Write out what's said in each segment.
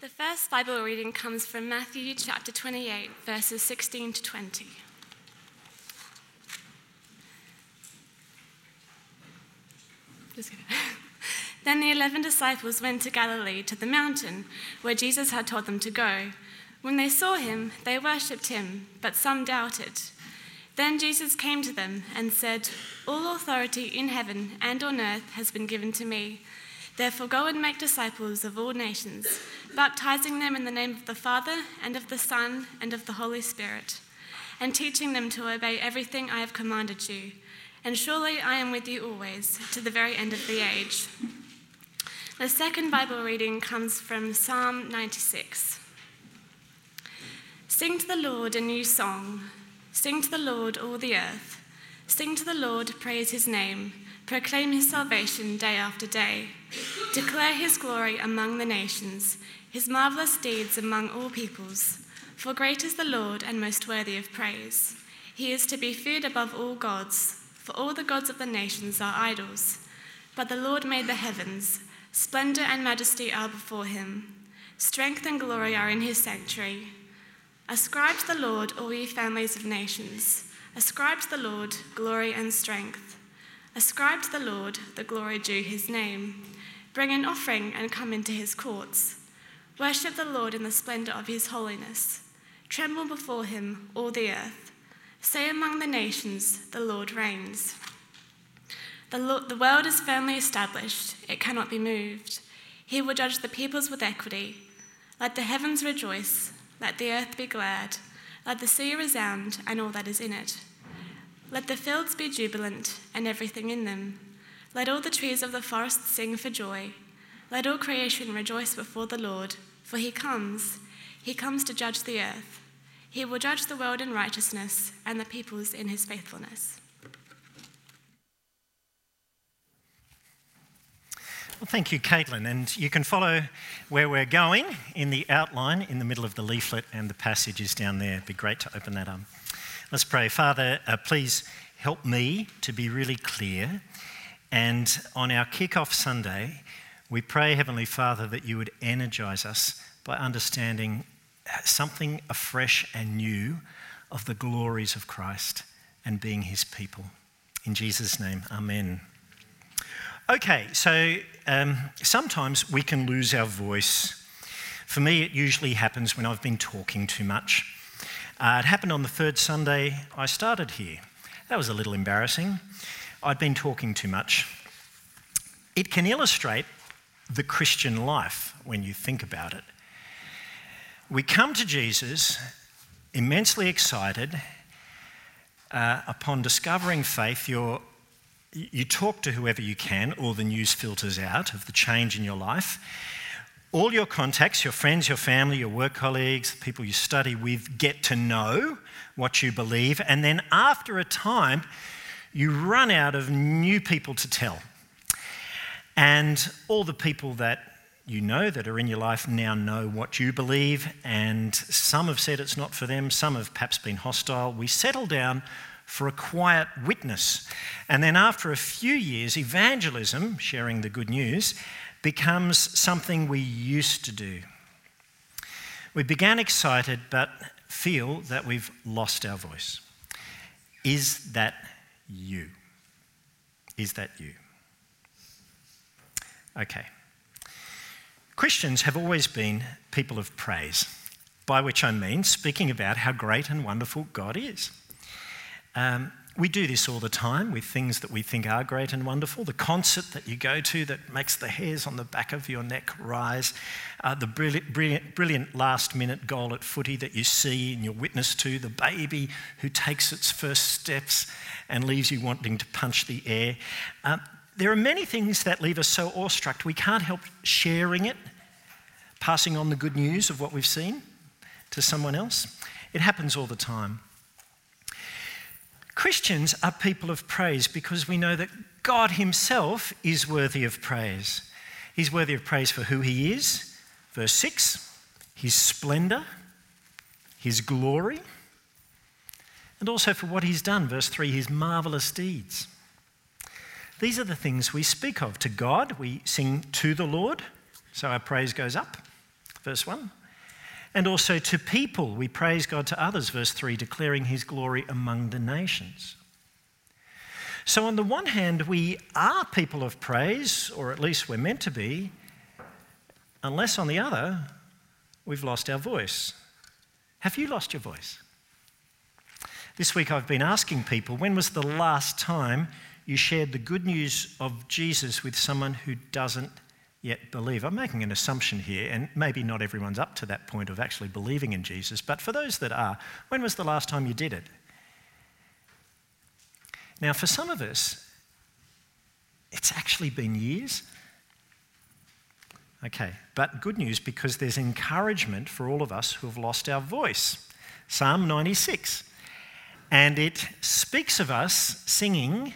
The first Bible reading comes from Matthew chapter 28, verses 16 to 20. then the eleven disciples went to Galilee, to the mountain where Jesus had told them to go. When they saw him, they worshipped him, but some doubted. Then Jesus came to them and said, All authority in heaven and on earth has been given to me. Therefore, go and make disciples of all nations, baptizing them in the name of the Father, and of the Son, and of the Holy Spirit, and teaching them to obey everything I have commanded you. And surely I am with you always, to the very end of the age. The second Bible reading comes from Psalm 96. Sing to the Lord a new song. Sing to the Lord, all the earth. Sing to the Lord, praise his name. Proclaim his salvation day after day. Declare his glory among the nations, his marvelous deeds among all peoples. For great is the Lord and most worthy of praise. He is to be feared above all gods, for all the gods of the nations are idols. But the Lord made the heavens. Splendor and majesty are before him. Strength and glory are in his sanctuary. Ascribe to the Lord, all ye families of nations. Ascribe to the Lord glory and strength. Ascribe to the Lord the glory due his name. Bring an offering and come into his courts. Worship the Lord in the splendor of his holiness. Tremble before him, all the earth. Say among the nations, the Lord reigns. The, Lord, the world is firmly established, it cannot be moved. He will judge the peoples with equity. Let the heavens rejoice, let the earth be glad, let the sea resound and all that is in it. Let the fields be jubilant and everything in them. Let all the trees of the forest sing for joy. Let all creation rejoice before the Lord, for he comes. He comes to judge the earth. He will judge the world in righteousness and the peoples in his faithfulness. Well, thank you, Caitlin. And you can follow where we're going in the outline in the middle of the leaflet, and the passage is down there. It'd be great to open that up. Let's pray. Father, uh, please help me to be really clear. And on our kick-off Sunday, we pray, Heavenly Father, that you would energize us by understanding something afresh and new of the glories of Christ and being his people. In Jesus' name, amen. Okay, so um, sometimes we can lose our voice. For me, it usually happens when I've been talking too much. Uh, it happened on the third Sunday I started here. That was a little embarrassing. I'd been talking too much. It can illustrate the Christian life when you think about it. We come to Jesus immensely excited. Uh, upon discovering faith, you're you talk to whoever you can, or the news filters out of the change in your life. All your contacts, your friends, your family, your work colleagues, the people you study with, get to know what you believe. And then after a time, you run out of new people to tell. And all the people that you know that are in your life now know what you believe, and some have said it's not for them, some have perhaps been hostile. We settle down for a quiet witness. And then after a few years, evangelism, sharing the good news, becomes something we used to do. We began excited, but feel that we've lost our voice. Is that you? Is that you? Okay. Christians have always been people of praise, by which I mean speaking about how great and wonderful God is. Um, we do this all the time with things that we think are great and wonderful. The concert that you go to that makes the hairs on the back of your neck rise, uh, the brilliant, brilliant, brilliant last minute goal at footy that you see and you're witness to, the baby who takes its first steps and leaves you wanting to punch the air. Uh, there are many things that leave us so awestruck we can't help sharing it, passing on the good news of what we've seen to someone else. It happens all the time. Christians are people of praise because we know that God Himself is worthy of praise. He's worthy of praise for who He is, verse 6, His splendour, His glory, and also for what He's done, verse 3, His marvellous deeds. These are the things we speak of. To God, we sing to the Lord, so our praise goes up. verse 1. And also to people, we praise God to others, verse 3, declaring his glory among the nations. So, on the one hand, we are people of praise, or at least we're meant to be, unless on the other, we've lost our voice. Have you lost your voice? This week I've been asking people when was the last time you shared the good news of Jesus with someone who doesn't yet believe? I'm making an assumption here, and maybe not everyone's up to that point of actually believing in Jesus, but for those that are, when was the last time you did it? Now, for some of us, it's actually been years. Okay, but good news because there's encouragement for all of us who have lost our voice. Psalm 96. And it speaks of us singing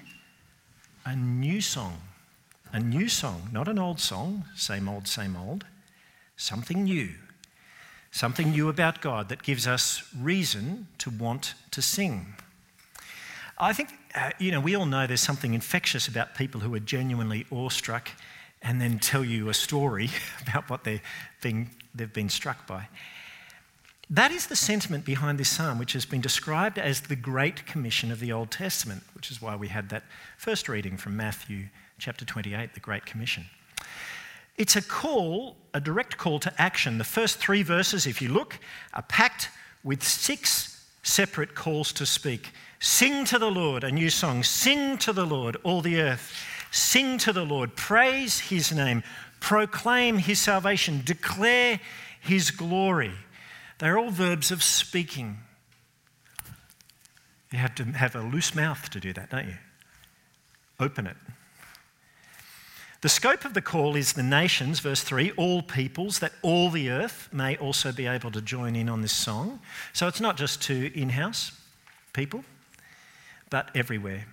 a new song. A new song, not an old song, same old, same old, something new. Something new about God that gives us reason to want to sing. I think, uh, you know, we all know there's something infectious about people who are genuinely awestruck and then tell you a story about what being, they've been struck by. That is the sentiment behind this psalm, which has been described as the Great Commission of the Old Testament, which is why we had that first reading from Matthew chapter 28, the Great Commission. It's a call, a direct call to action. The first three verses, if you look, are packed with six separate calls to speak. Sing to the Lord a new song. Sing to the Lord, all the earth. Sing to the Lord. Praise his name. Proclaim his salvation. Declare his glory. They're all verbs of speaking. You have to have a loose mouth to do that, don't you? Open it. The scope of the call is the nations, verse 3, all peoples, that all the earth may also be able to join in on this song. So it's not just to in house people, but everywhere.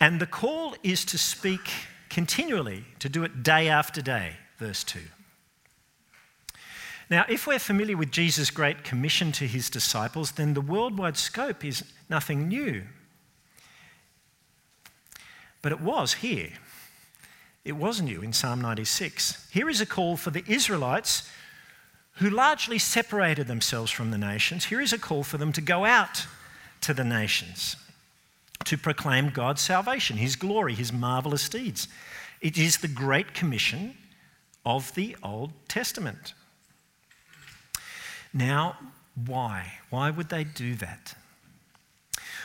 And the call is to speak continually, to do it day after day, verse 2. Now, if we're familiar with Jesus' great commission to his disciples, then the worldwide scope is nothing new. But it was here. It was new in Psalm 96. Here is a call for the Israelites who largely separated themselves from the nations. Here is a call for them to go out to the nations to proclaim God's salvation, His glory, His marvelous deeds. It is the great commission of the Old Testament. Now, why? Why would they do that?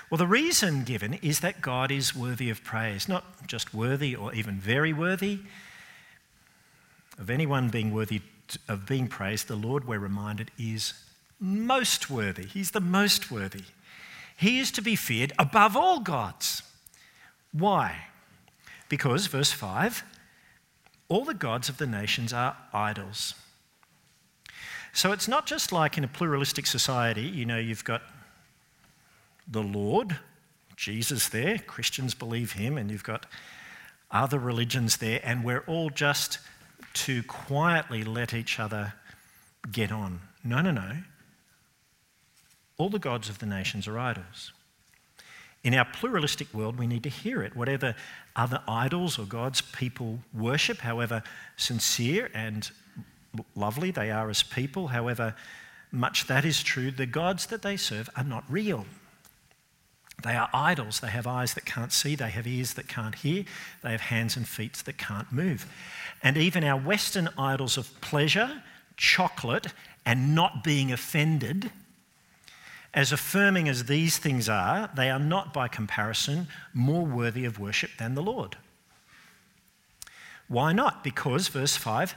Well, the reason given is that God is worthy of praise, not just worthy or even very worthy of anyone being worthy of being praised. The Lord, we're reminded, is most worthy. He's the most worthy. He is to be feared above all gods. Why? Because, verse 5, all the gods of the nations are idols. So it's not just like in a pluralistic society, you know, you've got the Lord, Jesus there, Christians believe him, and you've got other religions there, and we're all just to quietly let each other get on. No, no, no. All the gods of the nations are idols. In our pluralistic world, we need to hear it. Whatever other idols or gods people worship, however sincere and lovely they are as people, however much that is true, the gods that they serve are not real. They are idols. They have eyes that can't see, they have ears that can't hear, they have hands and feet that can't move. And even our Western idols of pleasure, chocolate, and not being offended as affirming as these things are, they are not by comparison more worthy of worship than the Lord. Why not? Because, verse 5,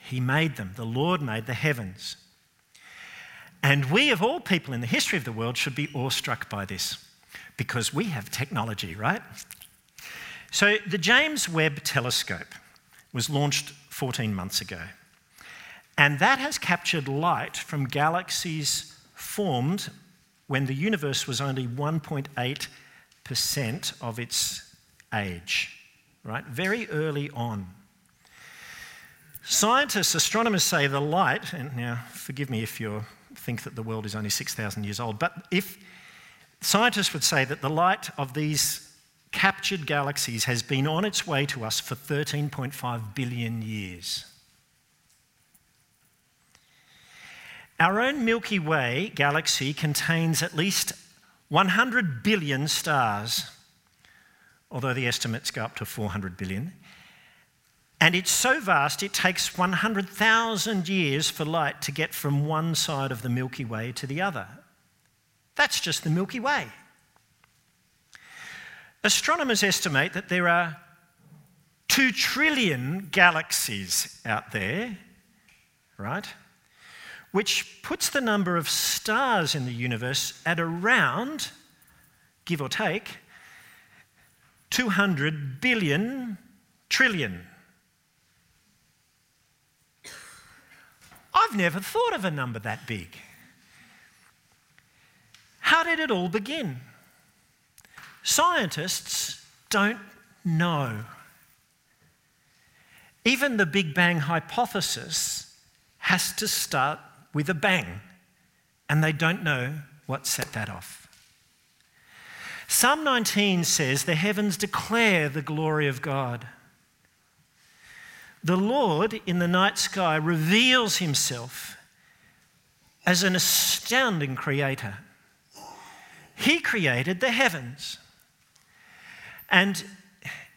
He made them. The Lord made the heavens. And we, of all people in the history of the world, should be awestruck by this because we have technology, right? So, the James Webb Telescope was launched 14 months ago, and that has captured light from galaxies formed when the universe was only 1.8% of its age, right? Very early on. Scientists, astronomers say the light, and now forgive me if you think that the world is only 6,000 years old, but if scientists would say that the light of these captured galaxies has been on its way to us for 13.5 billion years. Our own Milky Way galaxy contains at least 100 billion stars, although the estimates go up to 400 billion. And it's so vast, it takes 100,000 years for light to get from one side of the Milky Way to the other. That's just the Milky Way. Astronomers estimate that there are 2 trillion galaxies out there, right? Which puts the number of stars in the universe at around, give or take, 200 billion trillion. I've never thought of a number that big. How did it all begin? Scientists don't know. Even the Big Bang hypothesis has to start with a bang, and they don't know what set that off. Psalm 19 says, The heavens declare the glory of God. The Lord in the night sky reveals himself as an astounding creator. He created the heavens. And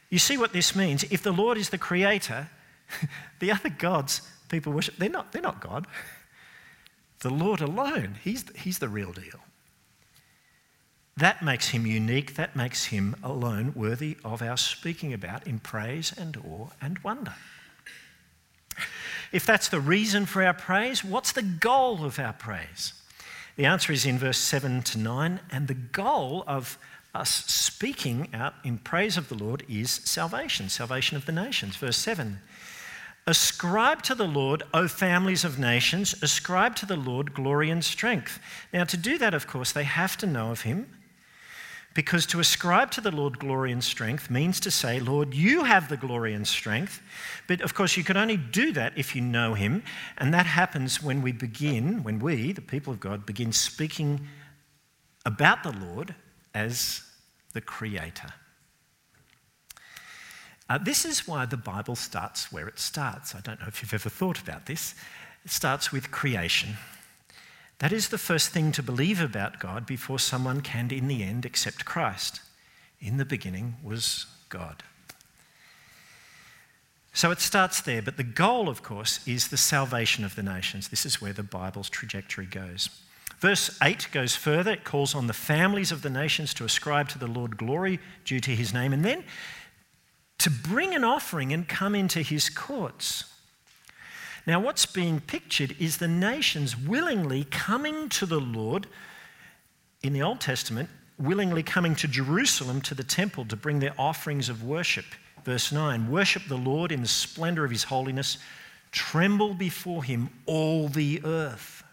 you see what this means? If the Lord is the creator, the other gods people worship, they're not, they're not God. The Lord alone, he's, he's the real deal. That makes him unique. That makes him alone worthy of our speaking about in praise and awe and wonder. If that's the reason for our praise, what's the goal of our praise? The answer is in verse 7 to 9, and the goal of us speaking out in praise of the Lord is salvation, salvation of the nations. Verse 7 Ascribe to the Lord, O families of nations, ascribe to the Lord glory and strength. Now, to do that, of course, they have to know of him because to ascribe to the Lord glory and strength means to say, Lord, you have the glory and strength. But of course, you can only do that if you know Him. And that happens when we begin, when we, the people of God, begin speaking about the Lord as the Creator. Uh, this is why the Bible starts where it starts. I don't know if you've ever thought about this. It starts with creation. That is the first thing to believe about God before someone can, in the end, accept Christ. In the beginning was God. So it starts there, but the goal, of course, is the salvation of the nations. This is where the Bible's trajectory goes. Verse 8 goes further. It calls on the families of the nations to ascribe to the Lord glory due to his name, and then to bring an offering and come into his courts. Now, what's being pictured is the nations willingly coming to the Lord in the Old Testament, willingly coming to Jerusalem to the temple to bring their offerings of worship. Verse 9 Worship the Lord in the splendor of his holiness, tremble before him, all the earth.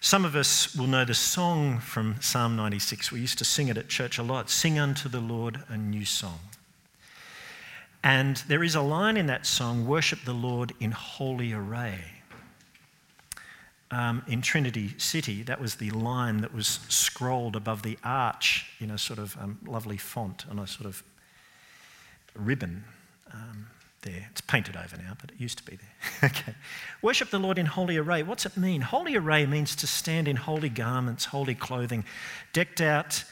Some of us will know the song from Psalm 96. We used to sing it at church a lot Sing unto the Lord a new song. And there is a line in that song worship the Lord in holy array. Um, in Trinity City, that was the line that was scrolled above the arch in a sort of um, lovely font on a sort of ribbon um, there. It's painted over now, but it used to be there. okay. Worship the Lord in holy array. What's it mean? Holy array means to stand in holy garments, holy clothing, decked out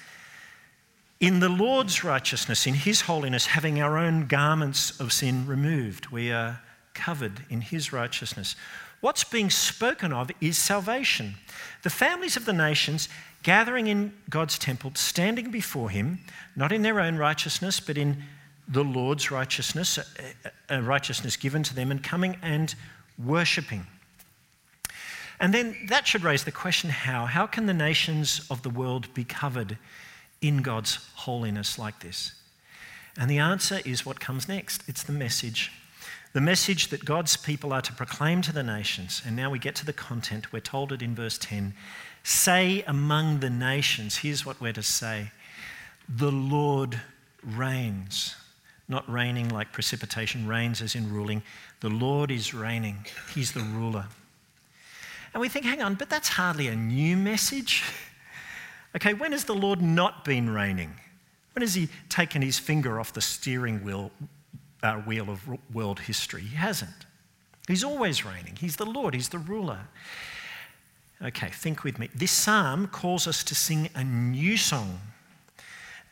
in the Lord's righteousness, in His holiness, having our own garments of sin removed. We are covered in His righteousness. What's being spoken of is salvation. The families of the nations gathering in God's temple, standing before Him, not in their own righteousness, but in the Lord's righteousness, a righteousness given to them, and coming and worshipping. And then that should raise the question how? How can the nations of the world be covered in God's holiness like this? And the answer is what comes next it's the message. The message that God's people are to proclaim to the nations. And now we get to the content. We're told it in verse 10 Say among the nations, here's what we're to say The Lord reigns. Not raining like precipitation, reigns as in ruling. The Lord is reigning, He's the ruler. And we think, hang on, but that's hardly a new message. Okay, when has the Lord not been reigning? When has he taken his finger off the steering wheel, uh, wheel of world history? He hasn't. He's always reigning. He's the Lord, he's the ruler. Okay, think with me. This psalm calls us to sing a new song.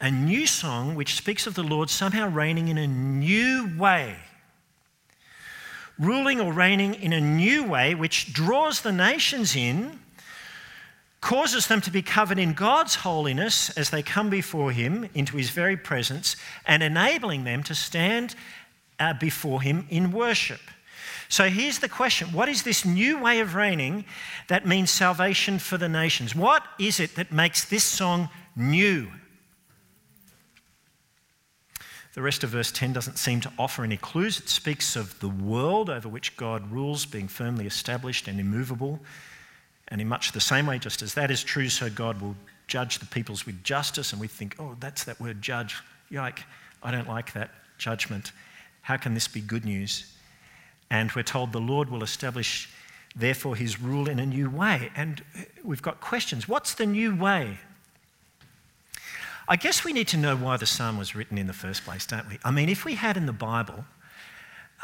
A new song which speaks of the Lord somehow reigning in a new way. Ruling or reigning in a new way which draws the nations in, causes them to be covered in God's holiness as they come before Him into His very presence, and enabling them to stand uh, before Him in worship. So here's the question What is this new way of reigning that means salvation for the nations? What is it that makes this song new? The rest of verse 10 doesn't seem to offer any clues. It speaks of the world over which God rules being firmly established and immovable. And in much the same way, just as that is true, so God will judge the peoples with justice. And we think, oh, that's that word judge. Yike, I don't like that judgment. How can this be good news? And we're told the Lord will establish, therefore, his rule in a new way. And we've got questions. What's the new way? I guess we need to know why the psalm was written in the first place, don't we? I mean, if we had in the Bible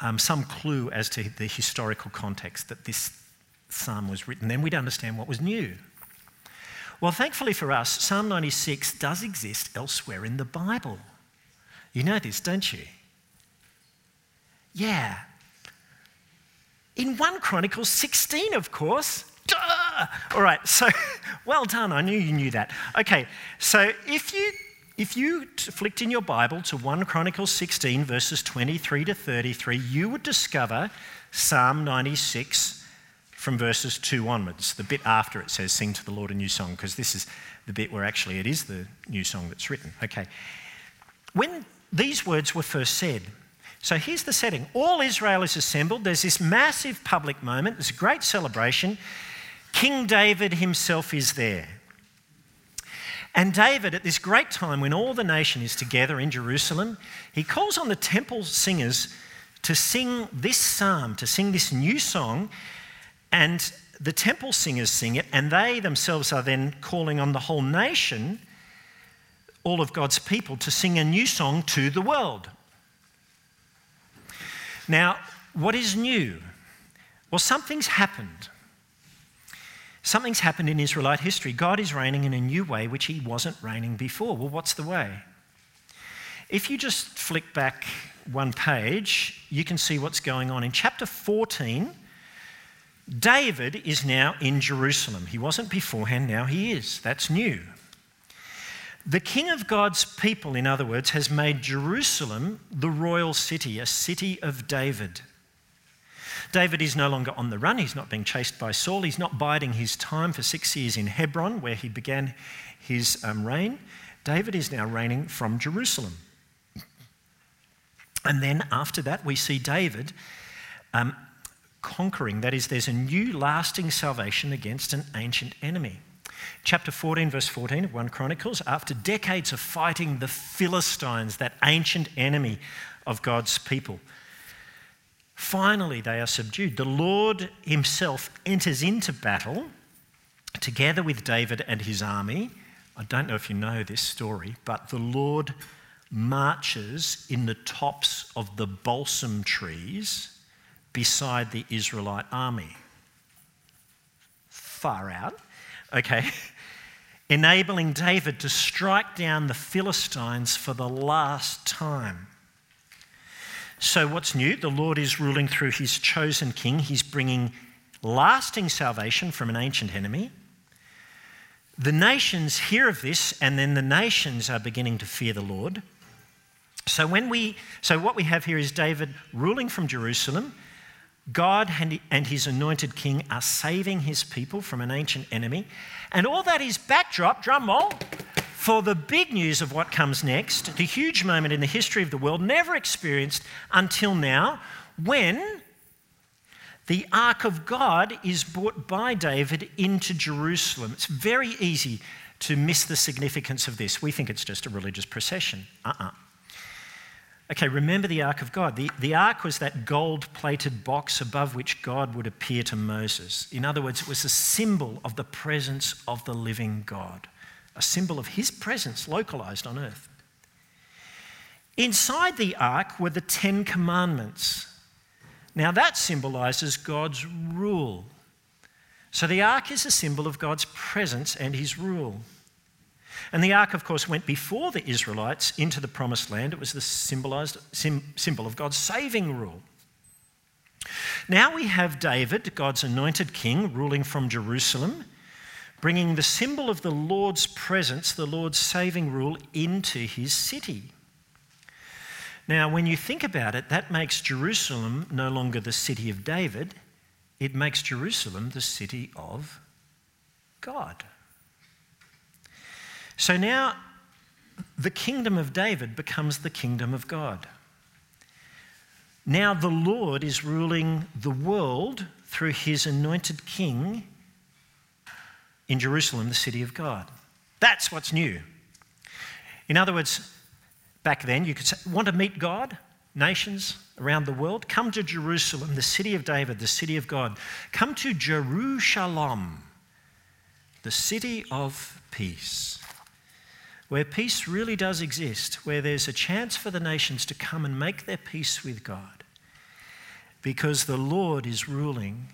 um, some clue as to the historical context that this psalm was written, then we'd understand what was new. Well, thankfully for us, Psalm 96 does exist elsewhere in the Bible. You know this, don't you? Yeah, in 1 Chronicles 16, of course. Duh! All right, so well done. I knew you knew that. Okay, so if you if you flicked in your Bible to 1 Chronicles 16, verses 23 to 33, you would discover Psalm 96 from verses 2 onwards. The bit after it says, Sing to the Lord a new song, because this is the bit where actually it is the new song that's written. Okay. When these words were first said, so here's the setting all Israel is assembled. There's this massive public moment, there's a great celebration. King David himself is there. And David, at this great time when all the nation is together in Jerusalem, he calls on the temple singers to sing this psalm, to sing this new song. And the temple singers sing it, and they themselves are then calling on the whole nation, all of God's people, to sing a new song to the world. Now, what is new? Well, something's happened. Something's happened in Israelite history. God is reigning in a new way which he wasn't reigning before. Well, what's the way? If you just flick back one page, you can see what's going on. In chapter 14, David is now in Jerusalem. He wasn't beforehand, now he is. That's new. The king of God's people, in other words, has made Jerusalem the royal city, a city of David. David is no longer on the run. He's not being chased by Saul. He's not biding his time for six years in Hebron, where he began his um, reign. David is now reigning from Jerusalem. And then after that, we see David um, conquering. That is, there's a new lasting salvation against an ancient enemy. Chapter 14, verse 14 of 1 Chronicles, after decades of fighting the Philistines, that ancient enemy of God's people, finally they are subdued. The Lord himself enters into battle together with David and his army. I don't know if you know this story, but the Lord marches in the tops of the balsam trees beside the Israelite army. Far out okay, enabling David to strike down the Philistines for the last time. So, what's new? The Lord is ruling through his chosen king. He's bringing lasting salvation from an ancient enemy. The nations hear of this, and then the nations are beginning to fear the Lord. So, when we, so what we have here is David ruling from Jerusalem God and his anointed king are saving his people from an ancient enemy. And all that is backdrop, drum roll, for the big news of what comes next, the huge moment in the history of the world never experienced until now, when the ark of God is brought by David into Jerusalem. It's very easy to miss the significance of this. We think it's just a religious procession. Uh uh-uh. uh Okay, remember the Ark of God. The, the Ark was that gold plated box above which God would appear to Moses. In other words, it was a symbol of the presence of the living God, a symbol of his presence localized on earth. Inside the Ark were the Ten Commandments. Now, that symbolizes God's rule. So the ark is a symbol of God's presence and his rule. And the ark, of course, went before the Israelites into the promised land. It was the symbolized, sim, symbol of God's saving rule. Now we have David, God's anointed king, ruling from Jerusalem, bringing the symbol of the Lord's presence, the Lord's saving rule, into his city. Now, when you think about it, that makes Jerusalem no longer the city of David, it makes Jerusalem the city of God. So now the kingdom of David becomes the kingdom of God. Now the Lord is ruling the world through his anointed king in Jerusalem, the city of God. That's what's new. In other words, back then, you could say, want to meet God? Nations around the world? Come to Jerusalem, the city of David, the city of God. Come to Jerusalem, the city of peace where peace really does exist, where there's a chance for the nations to come and make their peace with God. Because the Lord is ruling,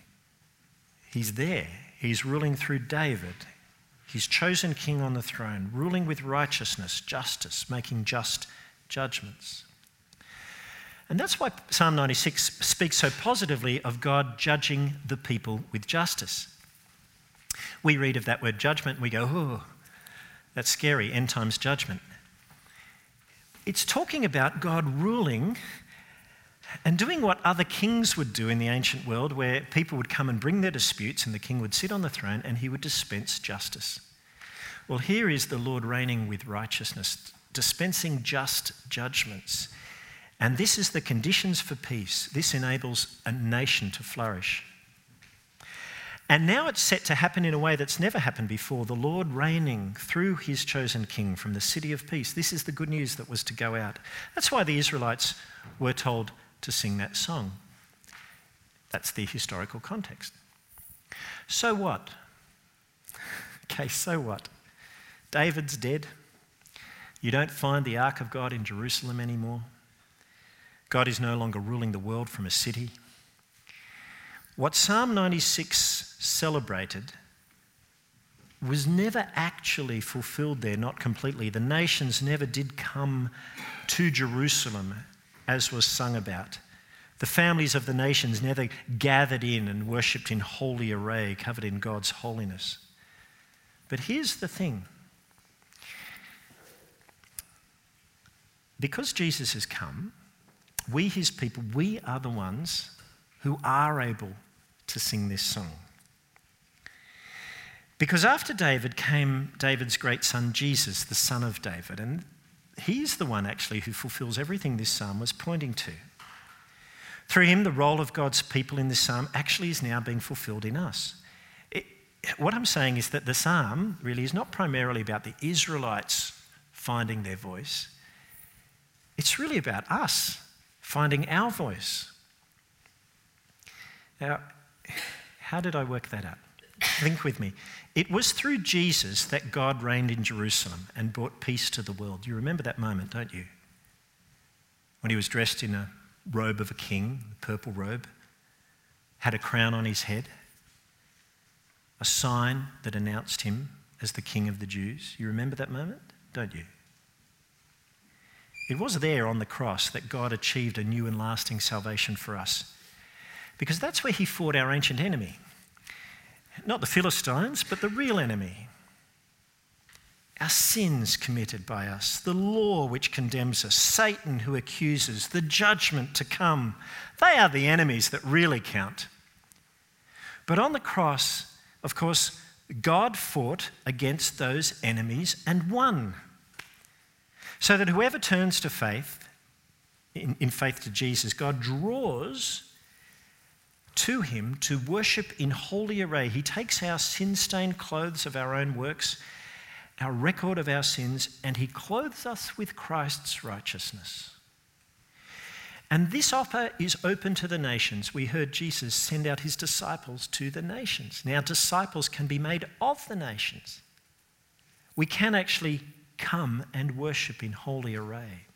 He's there. He's ruling through David, His chosen king on the throne, ruling with righteousness, justice, making just judgments. And that's why Psalm 96 speaks so positively of God judging the people with justice. We read of that word judgment we go, oh, that's scary, end times judgment. It's talking about God ruling and doing what other kings would do in the ancient world, where people would come and bring their disputes, and the king would sit on the throne and he would dispense justice. Well, here is the Lord reigning with righteousness, dispensing just judgments. And this is the conditions for peace. This enables a nation to flourish. And now it's set to happen in a way that's never happened before the Lord reigning through his chosen king from the city of peace. This is the good news that was to go out. That's why the Israelites were told to sing that song. That's the historical context. So what? Okay, so what? David's dead. You don't find the ark of God in Jerusalem anymore. God is no longer ruling the world from a city. What Psalm 96 celebrated was never actually fulfilled there, not completely. The nations never did come to Jerusalem as was sung about. The families of the nations never gathered in and worshipped in holy array, covered in God's holiness. But here's the thing because Jesus has come, we, his people, we are the ones who are able to sing this song. Because after David came David's great son Jesus, the son of David, and he's the one actually who fulfills everything this psalm was pointing to. Through him, the role of God's people in this psalm actually is now being fulfilled in us. It, what I'm saying is that the psalm really is not primarily about the Israelites finding their voice, it's really about us finding our voice. Now, how did I work that out? Think with me. It was through Jesus that God reigned in Jerusalem and brought peace to the world. You remember that moment, don't you? When he was dressed in a robe of a king, a purple robe, had a crown on his head, a sign that announced him as the king of the Jews. You remember that moment, don't you? It was there on the cross that God achieved a new and lasting salvation for us. Because that's where he fought our ancient enemy. Not the Philistines, but the real enemy. Our sins committed by us, the law which condemns us, Satan who accuses, the judgment to come. They are the enemies that really count. But on the cross, of course, God fought against those enemies and won. So that whoever turns to faith, in, in faith to Jesus, God draws to him to worship in holy array. He takes our sin stained clothes of our own works, our record of our sins, and he clothes us with Christ's righteousness. And this offer is open to the nations. We heard Jesus send out his disciples to the nations. Now, disciples can be made of the nations. We can actually come and worship in holy array.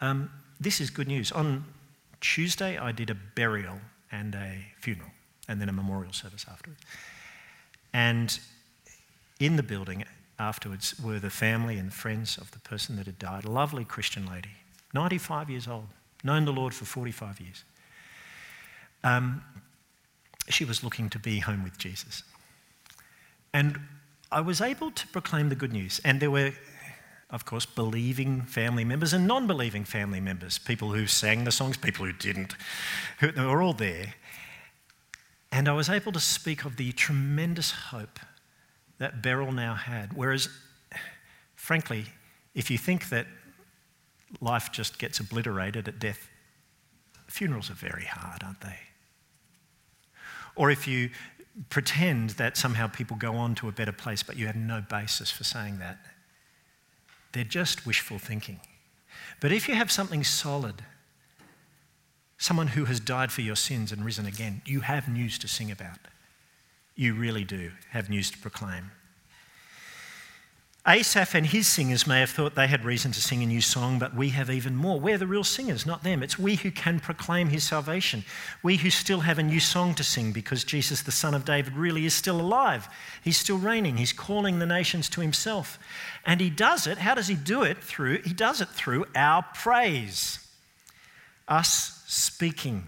Um, this is good news. On Tuesday, I did a burial and a funeral. and then a memorial service afterwards. And in the building afterwards were the family and friends of the person that had died, a lovely Christian lady, 95 years old, known the Lord for 45 years. Um, she was looking to be home with Jesus. And I was able to proclaim the good news. And there were, of course, believing family members and non believing family members, people who sang the songs, people who didn't, who they were all there. And I was able to speak of the tremendous hope that Beryl now had. Whereas, frankly, if you think that life just gets obliterated at death, funerals are very hard, aren't they? Or if you pretend that somehow people go on to a better place, but you have no basis for saying that, they're just wishful thinking. But if you have something solid, someone who has died for your sins and risen again, you have news to sing about. You really do have news to proclaim. Asaph and his singers may have thought they had reason to sing a new song, but we have even more. We're the real singers, not them. It's we who can proclaim his salvation. We who still have a new song to sing because Jesus, the Son of David, really is still alive. He's still reigning. He's calling the nations to himself. And he does it. How does he do it? Through he does it through our praise. Us speaking.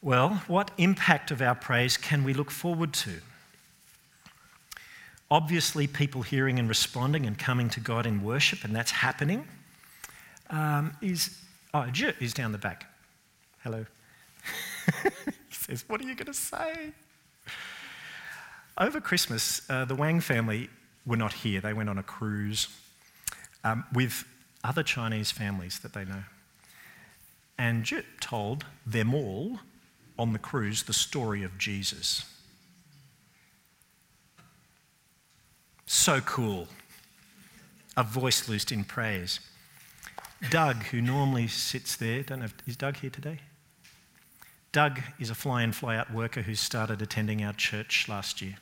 Well, what impact of our praise can we look forward to? Obviously, people hearing and responding and coming to God in worship, and that's happening. Um, is oh, Jit is down the back. Hello. he says, "What are you going to say?" Over Christmas, uh, the Wang family were not here. They went on a cruise um, with other Chinese families that they know. And Jit told them all on the cruise the story of Jesus. So cool. A voice loosed in praise. Doug, who normally sits there, don't know, is Doug here today? Doug is a fly in, fly out worker who started attending our church last year.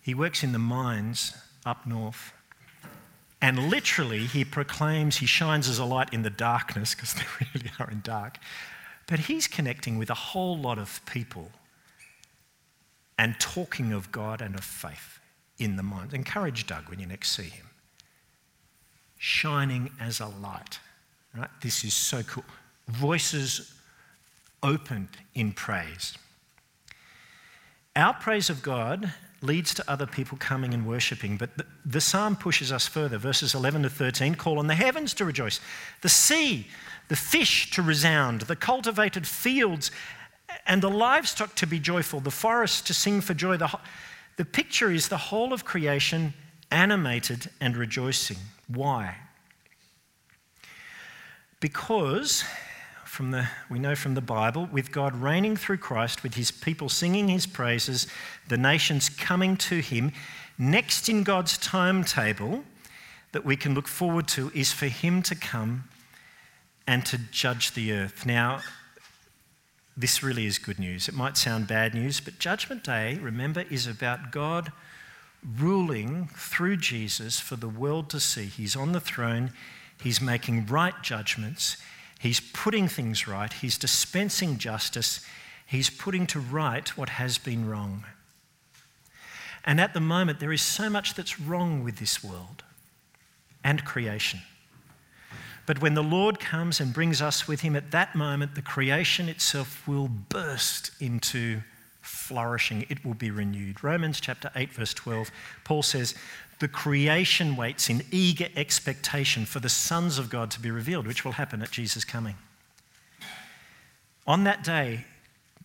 He works in the mines up north. And literally, he proclaims, he shines as a light in the darkness, because they really are in dark. But he's connecting with a whole lot of people and talking of God and of faith in the mind. Encourage Doug when you next see him. Shining as a light. Right? This is so cool. Voices opened in praise. Our praise of God leads to other people coming and worshipping, but the, the, psalm pushes us further. Verses 11 to 13 call on the heavens to rejoice, the sea, the fish to resound, the cultivated fields and the livestock to be joyful, the forest to sing for joy, the, the picture is the whole of creation animated and rejoicing. Why? Because from the, we know from the Bible, with God reigning through Christ, with his people singing his praises, the nations coming to him, next in God's timetable that we can look forward to is for him to come and to judge the earth. Now, this really is good news. It might sound bad news, but Judgment Day, remember, is about God ruling through Jesus for the world to see. He's on the throne, He's making right judgments, He's putting things right, He's dispensing justice, He's putting to right what has been wrong. And at the moment, there is so much that's wrong with this world and creation. But when the Lord comes and brings us with him, at that moment, the creation itself will burst into flourishing. It will be renewed. Romans chapter 8, verse 12, Paul says, The creation waits in eager expectation for the sons of God to be revealed, which will happen at Jesus' coming. On that day,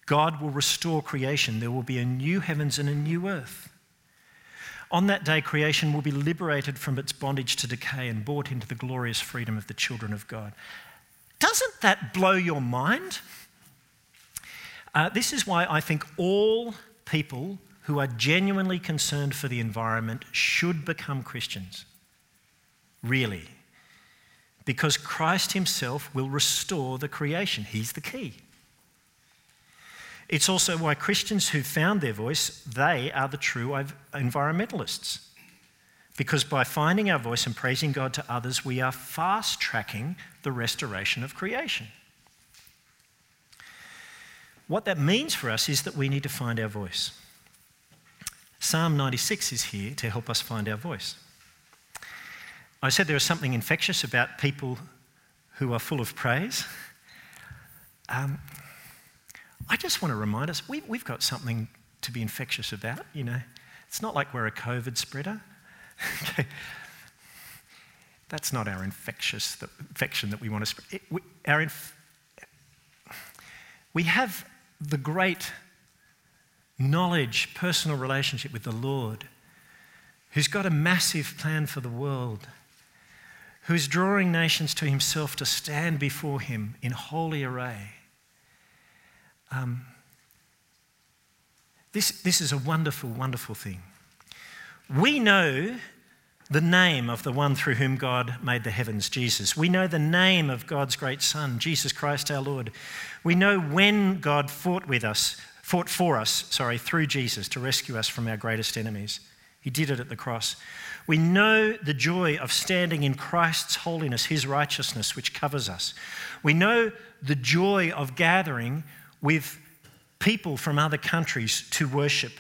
God will restore creation. There will be a new heavens and a new earth. On that day, creation will be liberated from its bondage to decay and brought into the glorious freedom of the children of God. Doesn't that blow your mind? Uh, this is why I think all people who are genuinely concerned for the environment should become Christians. Really. Because Christ Himself will restore the creation, He's the key. It's also why Christians who found their voice, they are the true environmentalists. Because by finding our voice and praising God to others, we are fast tracking the restoration of creation. what that means for us is that we need to find our voice. Psalm 96 is here to help us find our voice. I said there is something infectious about people who are full of praise. Um, I just want to remind us we, we've got something to be infectious about, you know. It's not like we're a COVID spreader. okay. That's not our infectious infection that we want to spread. we, our inf- we have the great knowledge, personal relationship with the Lord, who's got a massive plan for the world, who's drawing nations to himself to stand before him in holy array. Um, this, this is a wonderful, wonderful thing. We know the name of the one through whom God made the heavens, Jesus. We know the name of God's great Son, Jesus Christ our Lord. We know when God fought with us, fought for us, sorry, through Jesus to rescue us from our greatest enemies. He did it at the cross. We know the joy of standing in Christ's holiness, his righteousness, which covers us. We know the joy of gathering with people from other countries to worship.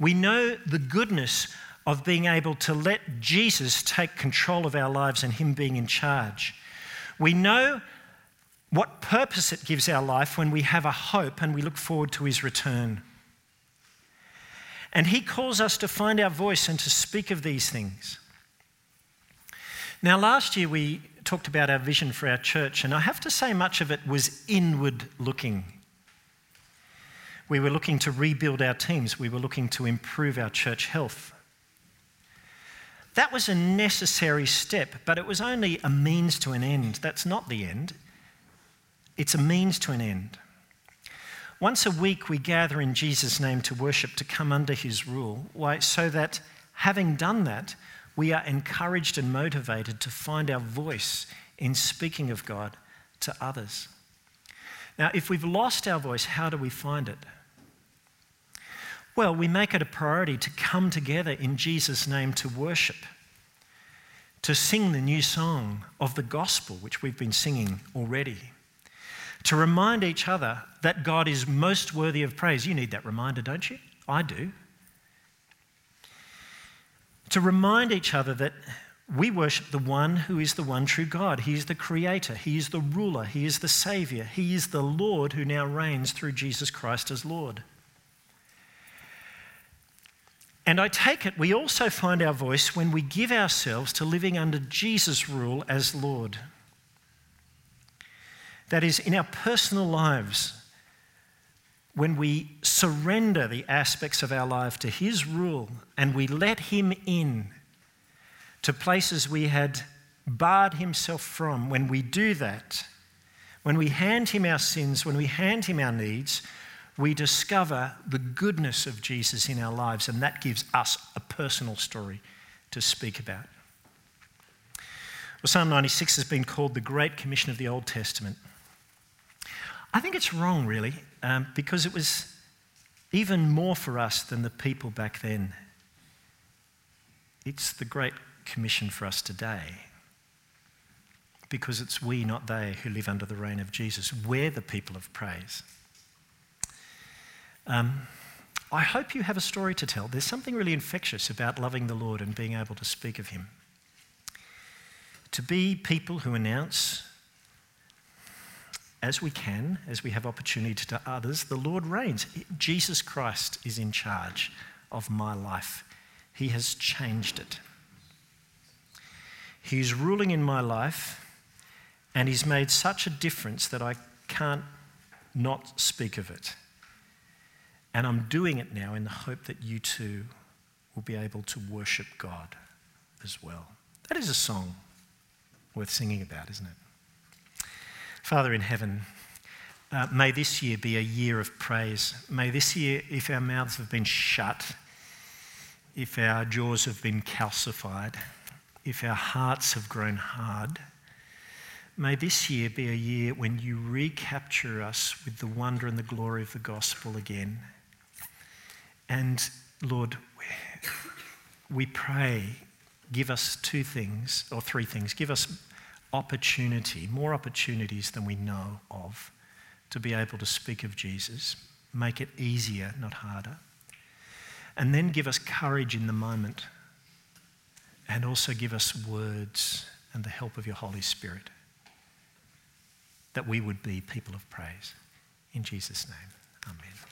We know the goodness of being able to let Jesus take control of our lives and Him being in charge. We know what purpose it gives our life when we have a hope and we look forward to His return. And He calls us to find our voice and to speak of these things. Now, last year we talked about our vision for our church, and I have to say, much of it was inward looking. We were looking to rebuild our teams, we were looking to improve our church health. That was a necessary step, but it was only a means to an end. That's not the end, it's a means to an end. Once a week, we gather in Jesus' name to worship, to come under his rule. Why? So that having done that, we are encouraged and motivated to find our voice in speaking of God to others. Now, if we've lost our voice, how do we find it? Well, we make it a priority to come together in Jesus' name to worship, to sing the new song of the gospel, which we've been singing already, to remind each other that God is most worthy of praise. You need that reminder, don't you? I do. To remind each other that we worship the one who is the one true God. He is the creator, He is the ruler, He is the Savior, He is the Lord who now reigns through Jesus Christ as Lord. And I take it we also find our voice when we give ourselves to living under Jesus' rule as Lord. That is, in our personal lives, when we surrender the aspects of our life to His rule and we let Him in to places we had barred Himself from, when we do that, when we hand Him our sins, when we hand Him our needs, we discover the goodness of Jesus in our lives, and that gives us a personal story to speak about. Well, Psalm 96 has been called the Great Commission of the Old Testament. I think it's wrong, really, um, because it was even more for us than the people back then. It's the Great Commission for us today because it's we, not they, who live under the reign of Jesus. We're the people of praise. Um, I hope you have a story to tell. There's something really infectious about loving the Lord and being able to speak of Him. To be people who announce, as we can, as we have opportunity to others, the Lord reigns. Jesus Christ is in charge of my life, He has changed it. He's ruling in my life, and He's made such a difference that I can't not speak of it. And I'm doing it now in the hope that you too will be able to worship God as well. That is a song worth singing about, isn't it? Father in heaven, uh, may this year be a year of praise. May this year, if our mouths have been shut, if our jaws have been calcified, if our hearts have grown hard, may this year be a year when you recapture us with the wonder and the glory of the gospel again. And Lord, we pray, give us two things, or three things. Give us opportunity, more opportunities than we know of, to be able to speak of Jesus. Make it easier, not harder. And then give us courage in the moment. And also give us words and the help of your Holy Spirit that we would be people of praise. In Jesus' name, amen.